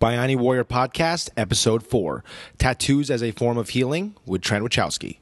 Bayani Warrior Podcast, Episode 4 Tattoos as a Form of Healing with Trent Wyczawski.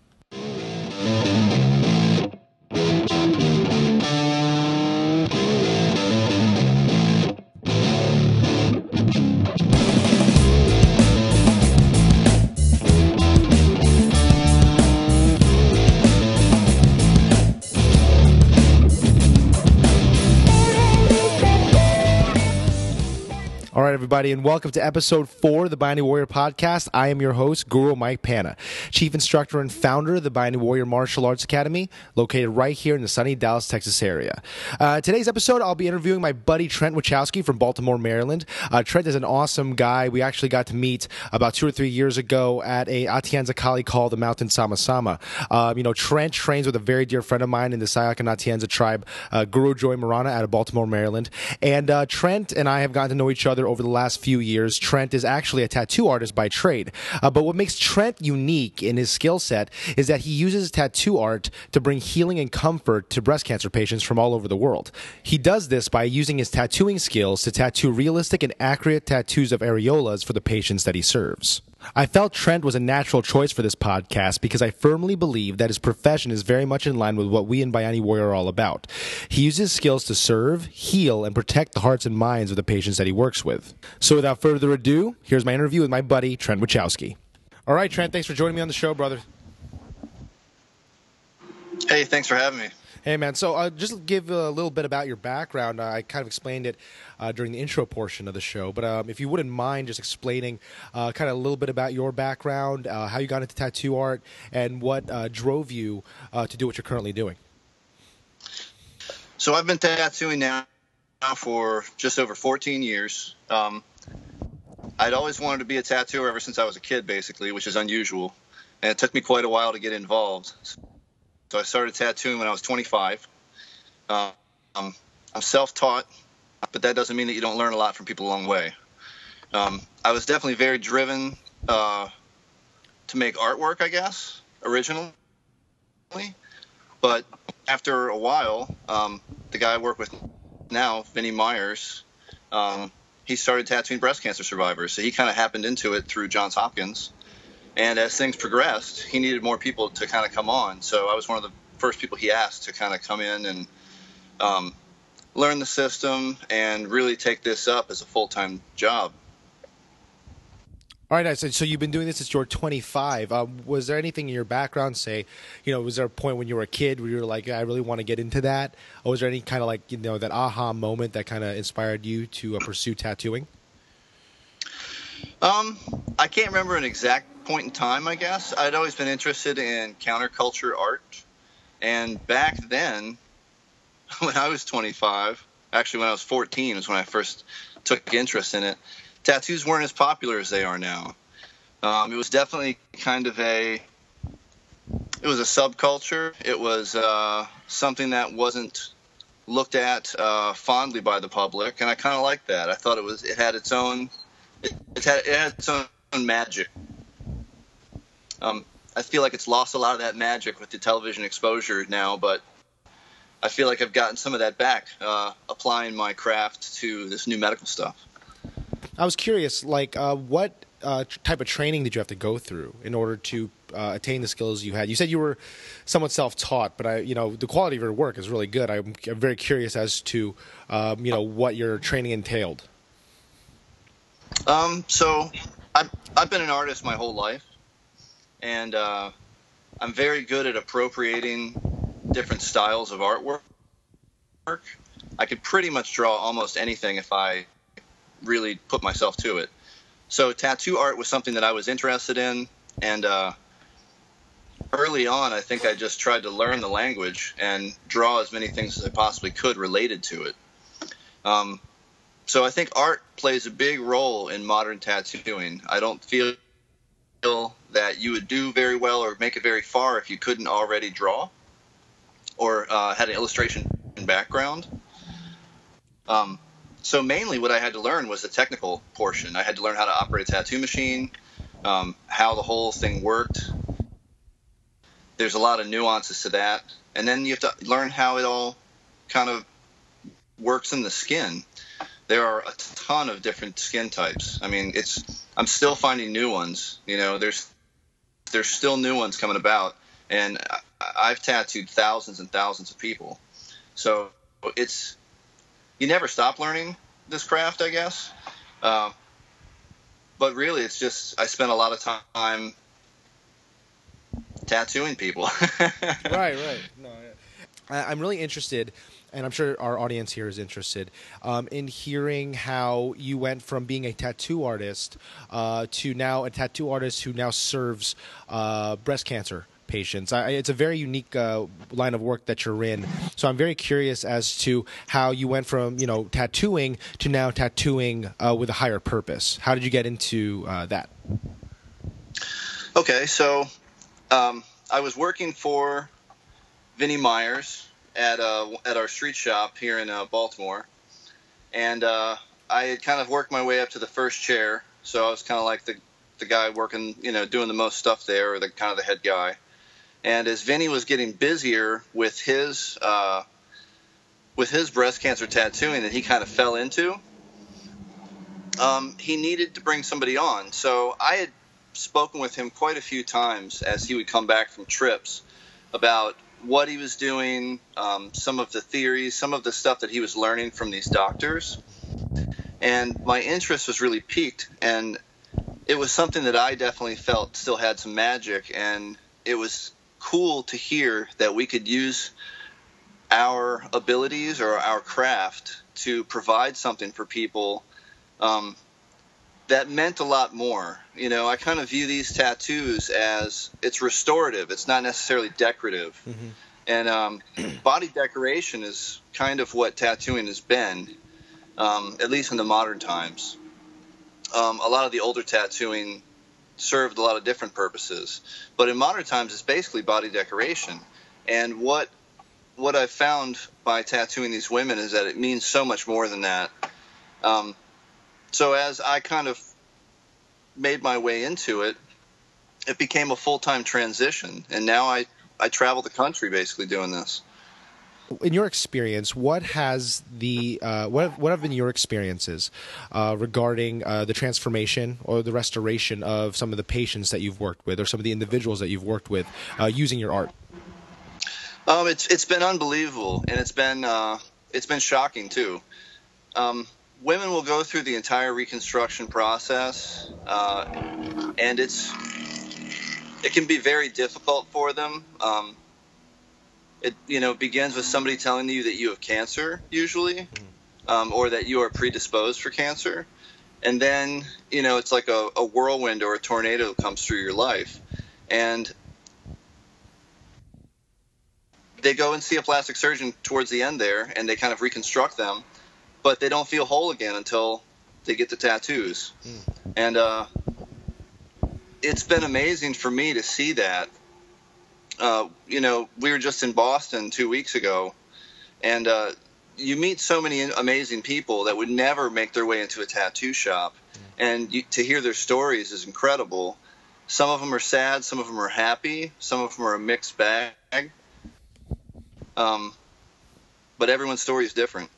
Everybody, and welcome to episode four of the Bayani Warrior podcast. I am your host, Guru Mike Pana, chief instructor and founder of the Bayani Warrior Martial Arts Academy, located right here in the sunny Dallas, Texas area. Uh, today's episode, I'll be interviewing my buddy Trent Wyczawski from Baltimore, Maryland. Uh, Trent is an awesome guy. We actually got to meet about two or three years ago at a Atienza Kali called the Mountain Sama Sama. Uh, you know, Trent trains with a very dear friend of mine in the Sayoc and Atienza tribe, uh, Guru Joy Marana out of Baltimore, Maryland. And uh, Trent and I have gotten to know each other over the last few years. Trent is actually a tattoo artist by trade. Uh, but what makes Trent unique in his skill set is that he uses tattoo art to bring healing and comfort to breast cancer patients from all over the world. He does this by using his tattooing skills to tattoo realistic and accurate tattoos of areolas for the patients that he serves. I felt Trent was a natural choice for this podcast because I firmly believe that his profession is very much in line with what we in Bayani Warrior are all about. He uses skills to serve, heal, and protect the hearts and minds of the patients that he works with. So without further ado, here's my interview with my buddy, Trent Wyczawski. All right, Trent, thanks for joining me on the show, brother. Hey, thanks for having me. Hey, man. So, uh, just give a little bit about your background. I kind of explained it uh, during the intro portion of the show, but um, if you wouldn't mind just explaining uh, kind of a little bit about your background, uh, how you got into tattoo art, and what uh, drove you to do what you're currently doing. So, I've been tattooing now for just over 14 years. Um, I'd always wanted to be a tattooer ever since I was a kid, basically, which is unusual. And it took me quite a while to get involved. So I started tattooing when I was 25. Um, I'm self-taught, but that doesn't mean that you don't learn a lot from people along the way. Um, I was definitely very driven uh, to make artwork, I guess, originally. But after a while, um, the guy I work with now, Vinnie Myers, um, he started tattooing breast cancer survivors. So he kind of happened into it through Johns Hopkins. And as things progressed, he needed more people to kind of come on. So I was one of the first people he asked to kind of come in and um, learn the system and really take this up as a full time job. All right, nice. So you've been doing this since you were 25. Uh, was there anything in your background, say, you know, was there a point when you were a kid where you were like, I really want to get into that? Or was there any kind of like, you know, that aha moment that kind of inspired you to uh, pursue tattooing? Um, I can't remember an exact point in time, I guess, I'd always been interested in counterculture art. And back then, when I was 25, actually when I was 14 was when I first took interest in it, tattoos weren't as popular as they are now. Um, it was definitely kind of a it was a subculture. It was uh, something that wasn't looked at uh, fondly by the public, and I kind of liked that. I thought it was it had its own it, had it had its own magic. Um, I feel like it's lost a lot of that magic with the television exposure now, but I feel like I've gotten some of that back uh, applying my craft to this new medical stuff. I was curious, like, uh, what uh, type of training did you have to go through in order to uh, attain the skills you had? You said you were somewhat self-taught, but I, you know, the quality of your work is really good. I'm, I'm very curious as to, um, you know, what your training entailed. Um, so I've, I've been an artist my whole life and uh, I'm very good at appropriating different styles of artwork. I could pretty much draw almost anything if I really put myself to it. So tattoo art was something that I was interested in, and uh, early on, I think I just tried to learn the language and draw as many things as I possibly could related to it. Um, so I think art plays a big role in modern tattooing. I don't feel that you would do very well or make it very far if you couldn't already draw or uh, had an illustration background. Um, so mainly what I had to learn was the technical portion. I had to learn how to operate a tattoo machine, um, how the whole thing worked. There's a lot of nuances to that. And then you have to learn how it all kind of works in the skin. There are a ton of different skin types. I mean, it's I'm still finding new ones. You know, there's there's still new ones coming about, and I, I've tattooed thousands and thousands of people. So it's you never stop learning this craft, I guess. Uh, but really, it's just I spent a lot of time tattooing people. right, right. No, I, I'm really interested, and I'm sure our audience here is interested um, in hearing how you went from being a tattoo artist uh, to now a tattoo artist who now serves uh, breast cancer patients. I, it's a very unique uh, line of work that you're in. So I'm very curious as to how you went from you know tattooing to now tattooing uh, with a higher purpose. How did you get into uh, that? Okay, so um, I was working for Vinnie Myers at uh, at our street shop here in uh, Baltimore, and uh, I had kind of worked my way up to the first chair. So I was kind of like the the guy working, you know, doing the most stuff there, or the kind of the head guy. And as Vinnie was getting busier with his uh, with his breast cancer tattooing that he kind of fell into, um, he needed to bring somebody on. So I had spoken with him quite a few times as he would come back from trips about what he was doing, um, some of the theories, some of the stuff that he was learning from these doctors. And my interest was really piqued. And it was something that I definitely felt still had some magic. And it was cool to hear that we could use our abilities or our craft to provide something for people um, that meant a lot more. You know, I kind of view these tattoos as it's restorative. It's not necessarily decorative. Mm-hmm. And um, body decoration is kind of what tattooing has been, um, at least in the modern times. Um, a lot of the older tattooing served a lot of different purposes, but in modern times, it's basically body decoration. And what what I've found by tattooing these women is that it means so much more than that. Um, so as I kind of made my way into it, it became a full time transition, and now I I travel the country basically doing this. In your experience, what has the uh, what what have been your experiences uh, regarding uh, the transformation or the restoration of some of the patients that you've worked with, or some of the individuals that you've worked with, uh, using your art? Um, it's it's been unbelievable, and it's been uh, it's been shocking too. Um, women will go through the entire reconstruction process, uh, and it's it can be very difficult for them. Um, it you know begins with somebody telling you that you have cancer usually, um, or that you are predisposed for cancer, and then you know it's like a, a whirlwind or a tornado comes through your life, and they go and see a plastic surgeon towards the end there, and they kind of reconstruct them but they don't feel whole again until they get the tattoos. Mm. And uh, it's been amazing for me to see that. Uh, you know, we were just in Boston two weeks ago, and uh, you meet so many amazing people that would never make their way into a tattoo shop, mm. and you, to hear their stories is incredible. Some of them are sad, some of them are happy, some of them are a mixed bag. Um, but everyone's story is different.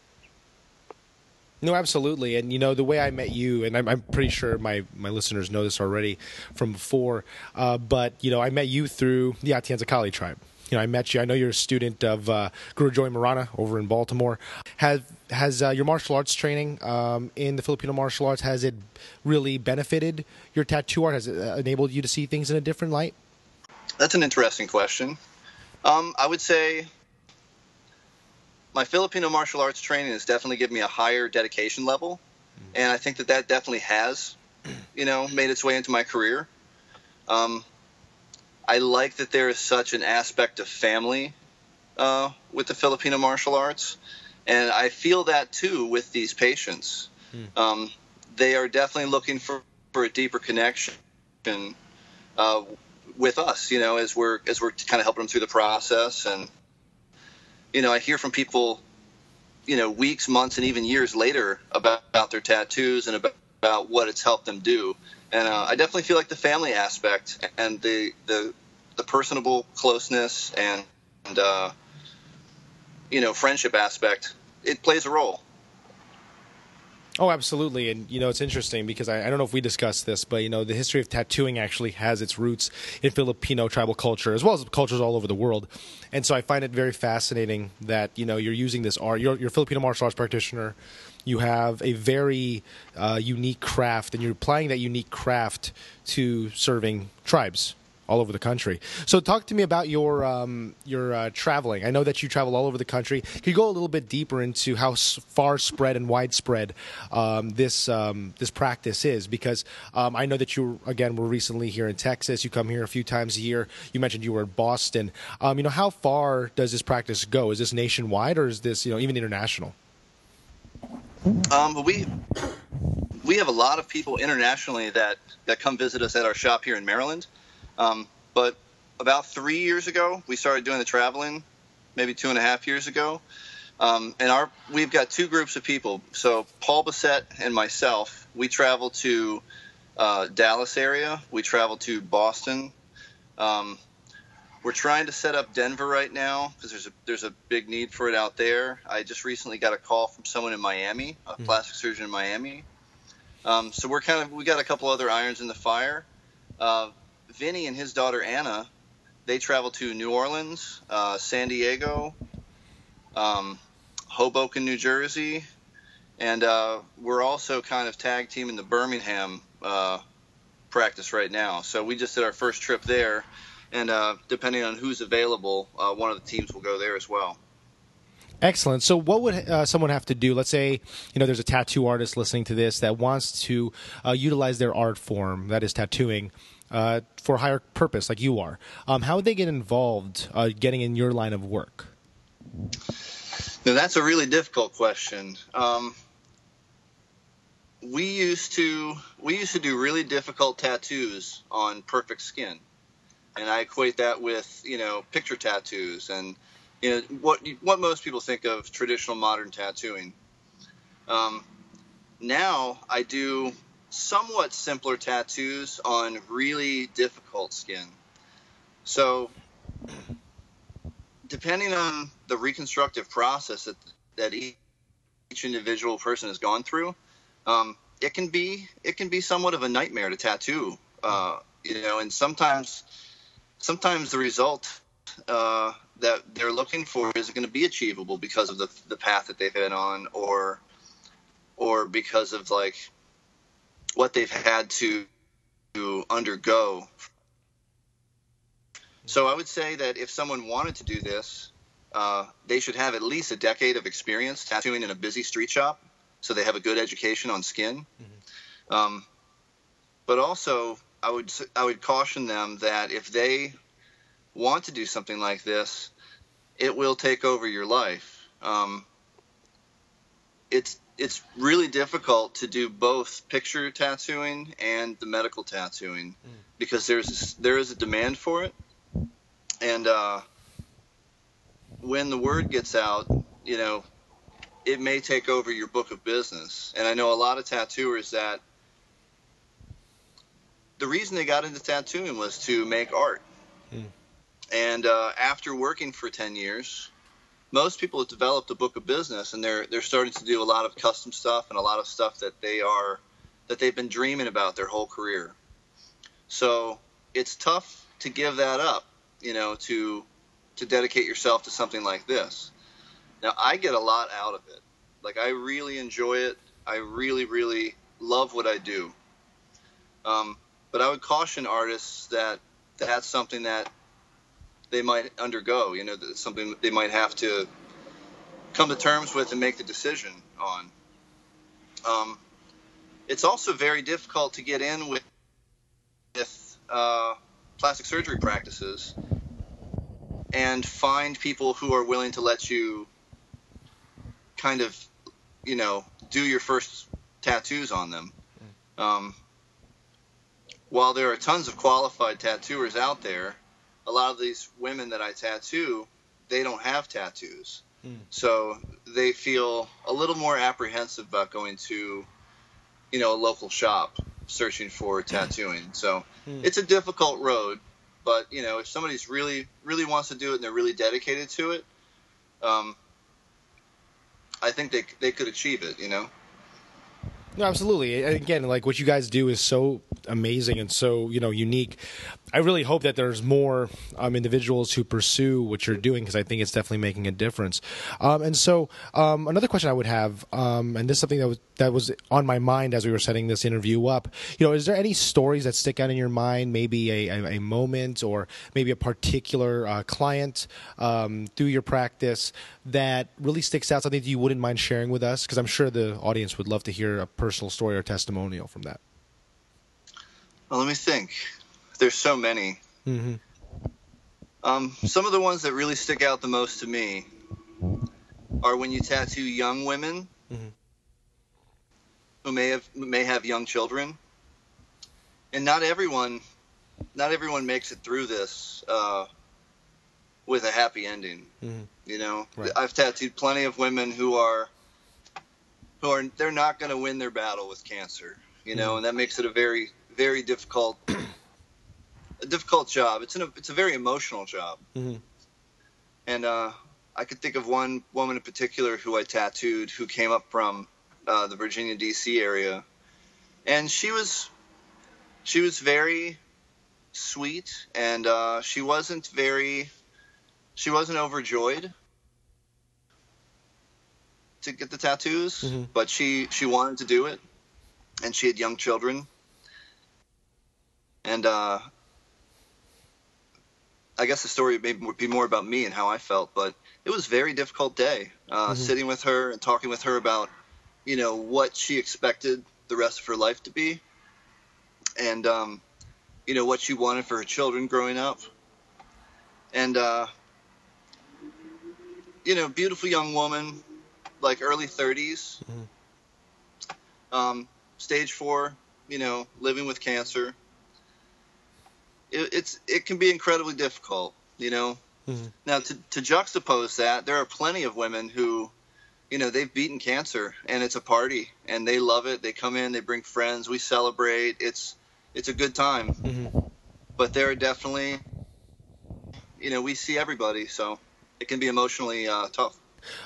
No, absolutely. And you know the way I met you, and I'm, I'm pretty sure my, my listeners know this already from before. Uh, but you know, I met you through the Atienza Kali tribe. You know, I met you. I know you're a student of uh, Guru Joy Marana over in Baltimore. Has has uh, your martial arts training um, in the Filipino martial arts has it really benefited your tattoo art? Has it uh, enabled you to see things in a different light? That's an interesting question. Um, I would say my Filipino martial arts training has definitely given me a higher dedication level, and I think that that definitely has, you know, made its way into my career. Um, I like that there is such an aspect of family uh, with the Filipino martial arts, and I feel that too with these patients. Hmm. Um, they are definitely looking for, for a deeper connection uh, with us, you know, as we're as we're kind of helping them through the process and you know, I hear from people, you know, weeks, months, and even years later about, about their tattoos and about, about what it's helped them do. And uh, I definitely feel like the family aspect and the the, the personable closeness and, and uh, you know friendship aspect it plays a role. Oh, absolutely. And, you know, it's interesting because I, I, don't know if we discussed this, but, you know, the history of tattooing actually has its roots in Filipino tribal culture as well as cultures all over the world. And so I find it very fascinating that, you know, you're using this art, you're, you're a Filipino martial arts practitioner. You have a very uh, unique craft, and you're applying that unique craft to serving tribes all over the country. So, talk to me about your um, your uh, traveling. I know that you travel all over the country. Can you go a little bit deeper into how far spread and widespread um, this um, this practice is? Because um, I know that you again were recently here in Texas. You come here a few times a year. You mentioned you were in Boston. Um, you know, how far does this practice go? Is this nationwide or is this you know even international? Um, we we have a lot of people internationally that that come visit us at our shop here in Maryland. Um, but about three years ago, we started doing the traveling, maybe two and a half years ago. Um, and our we've got two groups of people. So Paul Bissett and myself, we travel to uh, Dallas area. We travel to Boston. Um, we're trying to set up Denver right now because there's a there's a big need for it out there. I just recently got a call from someone in Miami, a mm. plastic surgeon in Miami. Um, so we're kind of we got a couple other irons in the fire. Uh, Vinnie and his daughter Anna, they travel to New Orleans, uh, San Diego, um, Hoboken, New Jersey, and uh, we're also kind of tag team in the Birmingham uh, practice right now. So we just did our first trip there, and uh, depending on who's available, uh, one of the teams will go there as well. Excellent. So, what would uh, someone have to do? Let's say you know there's a tattoo artist listening to this that wants to uh, utilize their art form, that is tattooing, uh, for higher purpose, like you are. Um, how would they get involved uh, getting in your line of work? Now, that's a really difficult question. Um, we used to we used to do really difficult tattoos on perfect skin, and I equate that with you know picture tattoos and you know what what most people think of traditional modern tattooing. Um, now I do somewhat simpler tattoos on really difficult skin. So, depending on the reconstructive process that that each individual person has gone through, um, it can be it can be somewhat of a nightmare to tattoo. Uh, you know, and sometimes sometimes the result uh, that they're looking for isn't going to be achievable because of the the path that they've been on, or or because of like what they've had to, to undergo. So I would say that if someone wanted to do this, uh, they should have at least a decade of experience tattooing in a busy street shop, so they have a good education on skin. Mm-hmm. Um, but also, I would I would caution them that if they want to do something like this, it will take over your life. Um, it's it's really difficult to do both picture tattooing and the medical tattooing mm. because there's there is a demand for it, and uh, when the word gets out, you know, it may take over your book of business. And I know a lot of tattooers that the reason they got into tattooing was to make art. Mm. And uh, after working for 10 years, most people have developed a book of business and they're they're starting to do a lot of custom stuff and a lot of stuff that they are that they've been dreaming about their whole career. So it's tough to give that up, you know, to to dedicate yourself to something like this. Now I get a lot out of it. Like I really enjoy it. I really, really love what I do. Um, but I would caution artists that that's something that they might undergo. You know, something they might have to come to terms with and make the decision on. Um, it's also very difficult to get in with, with uh, plastic surgery practices and find people who are willing to let you kind of, you know, do your first tattoos on them. Um, while there are tons of qualified tattooers out there, a lot of these women that I tattoo, they don't have tattoos. Mm. So they feel a little more apprehensive about going to, you know, a local shop searching for tattooing. So mm. it's a difficult road, but you know, if somebody's really really wants to do it and they're really dedicated to it, um, I think they they could achieve it. You know. No, absolutely. Again, like what you guys do is so amazing and so you know unique. I really hope that there's more um, individuals who pursue what you're doing because I think it's definitely making a difference. Um, and so, um, another question I would have, um, and this is something that was that was on my mind as we were setting this interview up. You know, is there any stories that stick out in your mind? Maybe a, a, a moment, or maybe a particular uh, client um, through your practice that really sticks out. Something that you wouldn't mind sharing with us, because I'm sure the audience would love to hear a personal story or testimonial from that. Well, let me think. There's so many. Mm-hmm. Um, some of the ones that really stick out the most to me are when you tattoo young women Mhm. who may have may have young children, and not everyone, not everyone makes it through this uh, with a happy ending. Mhm. You know, Right. I've tattooed plenty of women who are who are they're not going to win their battle with cancer. You know, Mhm. and that makes it a very very difficult a difficult job. It's an it's a very emotional job. Mhm. And uh, I could think of one woman in particular who I tattooed who came up from uh, the Virginia D.C. area, and she was she was very sweet, and uh, she wasn't very she wasn't overjoyed to get the tattoos, Mhm. but she she wanted to do it, and she had young children, and uh, I guess the story may be more about me and how I felt, but it was a very difficult day. Uh, Mhm. Sitting with her and talking with her about, you know, what she expected the rest of her life to be, and um, you know what she wanted for her children growing up, and uh, you know, beautiful young woman, like early 30s, Mhm. um, stage four, you know, living with cancer it, it's it can be incredibly difficult, you know. Mhm. Now to to juxtapose that, there are plenty of women who, you know, they've beaten cancer and it's a party and they love it. They come in, they bring friends, we celebrate. It's it's a good time. Mhm. But there are definitely, you know, we see everybody, so it can be emotionally uh, tough.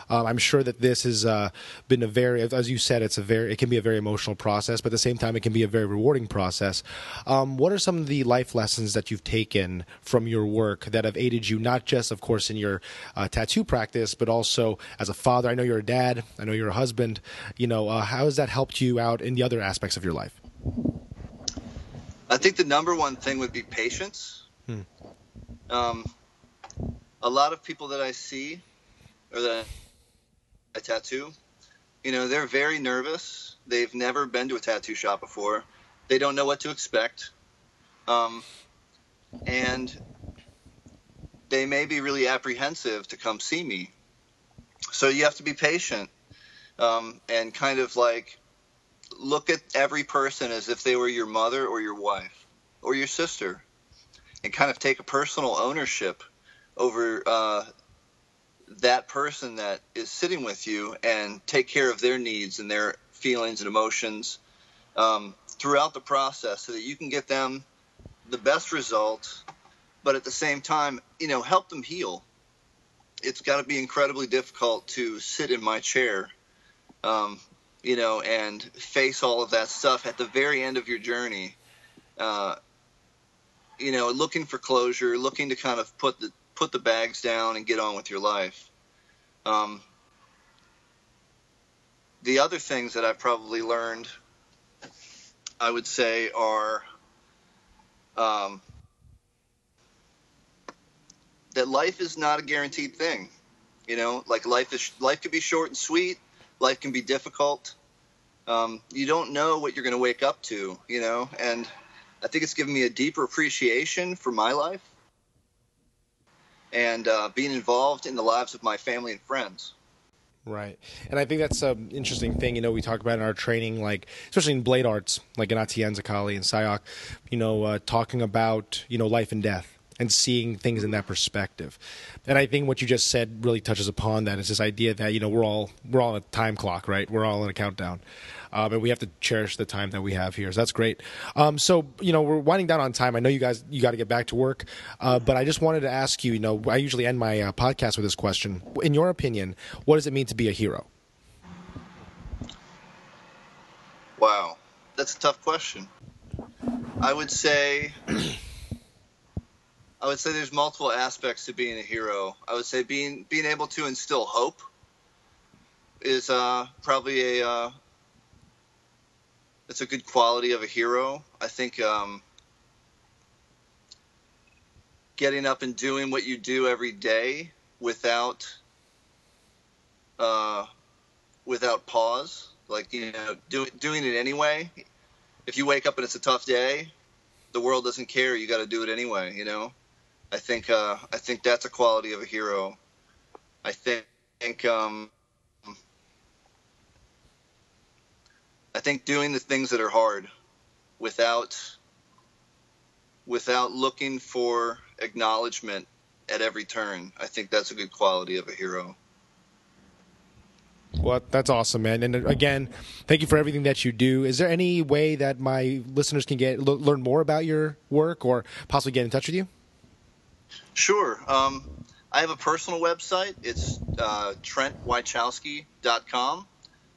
Um, I'm sure that this has uh, been a very, as you said, it's a very, it can be a very emotional process, but at the same time, it can be a very rewarding process. Um, what are some of the life lessons that you've taken from your work that have aided you, not just, of course, in your uh, tattoo practice, but also as a father? I know you're a dad. I know you're a husband. You know, uh, how has that helped you out in the other aspects of your life? I think the number one thing would be patience. Hmm. Um, a lot of people that I see or that I tattoo, you know, they're very nervous. They've never been to a tattoo shop before. They don't know what to expect. Um, and they may be really apprehensive to come see me. So you have to be patient um, and kind of like look at every person as if they were your mother or your wife or your sister and kind of take a personal ownership over uh, that person that is sitting with you and take care of their needs and their feelings and emotions um, throughout the process so that you can get them the best result but at the same time you know help them heal it's got to be incredibly difficult to sit in my chair um, you know, and face all of that stuff at the very end of your journey. Uh, you know, looking for closure, looking to kind of put the put the bags down and get on with your life. Um, the other things that I've probably learned, I would say, are um, that life is not a guaranteed thing. You know, like life is life can be short and sweet. Life can be difficult. Um, you don't know what you're going to wake up to. You know, and I think it's given me a deeper appreciation for my life and uh, being involved in the lives of my family and friends. Right. And I think that's an interesting thing. You know, we talk about in our training, like, especially in blade arts, like in Atienza Zakali and Sayoc, you know, uh, talking about, you know, life and death and seeing things in that perspective. And I think what you just said really touches upon that. It's this idea that, you know, we're all, we're all on a time clock, right? We're all on a countdown. Um, and we have to cherish the time that we have here. So that's great. Um, so, you know, we're winding down on time. I know you guys, you got to get back to work. Uh, but I just wanted to ask you, you know, I usually end my uh, podcast with this question. In your opinion, what does it mean to be a hero? Wow, that's a tough question. I would say I would say there's multiple aspects to being a hero. I would say being being able to instill hope is uh, probably a uh, it's a good quality of a hero. I think um, getting up and doing what you do every day without uh, without pause, like you know, do, doing it anyway. If you wake up and it's a tough day, the world doesn't care. You got to do it anyway. You know. I think uh, I think that's a quality of a hero. I think, think um, I think doing the things that are hard without without looking for acknowledgement at every turn. I think that's a good quality of a hero. Well, that's awesome, man. And uh, again, thank you for everything that you do. Is there any way that my listeners can get learn more about your work or possibly get in touch with you? Sure. Um, I have a personal website. It's uh, TrentWyczawski.com.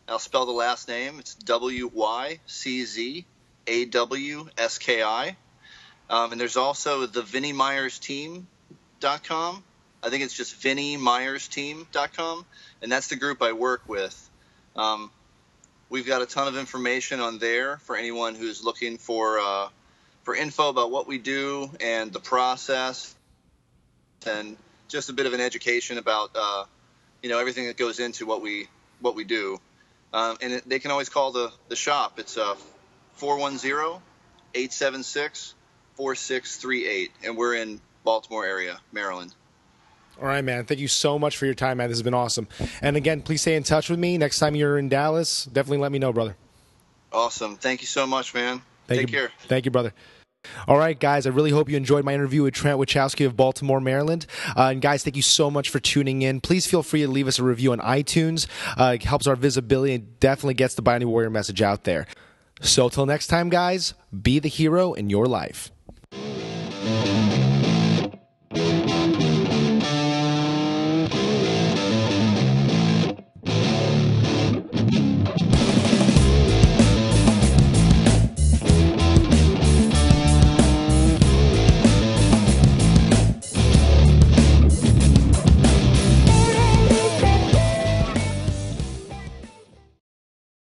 I'll spell the last name. It's W Y C Z A W S K I. Um, and there's also the Vinnie Myers Team.com. I think it's just Vinnie Myers Team.com. And that's the group I work with. Um, we've got a ton of information on there for anyone who's looking for uh, for info about what we do and the process and just a bit of an education about uh, you know everything that goes into what we what we do. Um, and it, they can always call the the shop. It's uh 410-876-4638 and we're in Baltimore area, Maryland. All right, man. Thank you so much for your time, man. This has been awesome. And again, please stay in touch with me. Next time you're in Dallas, definitely let me know, brother. Awesome. Thank you so much, man. Thank Take you. care. Thank you, brother. All right, guys, I really hope you enjoyed my interview with Trent Wyczawski of Baltimore, Maryland. Uh, and guys, thank you so much for tuning in. Please feel free to leave us a review on iTunes. Uh, it helps our visibility and definitely gets the Bayani Warrior message out there. So, till next time, guys, be the hero in your life.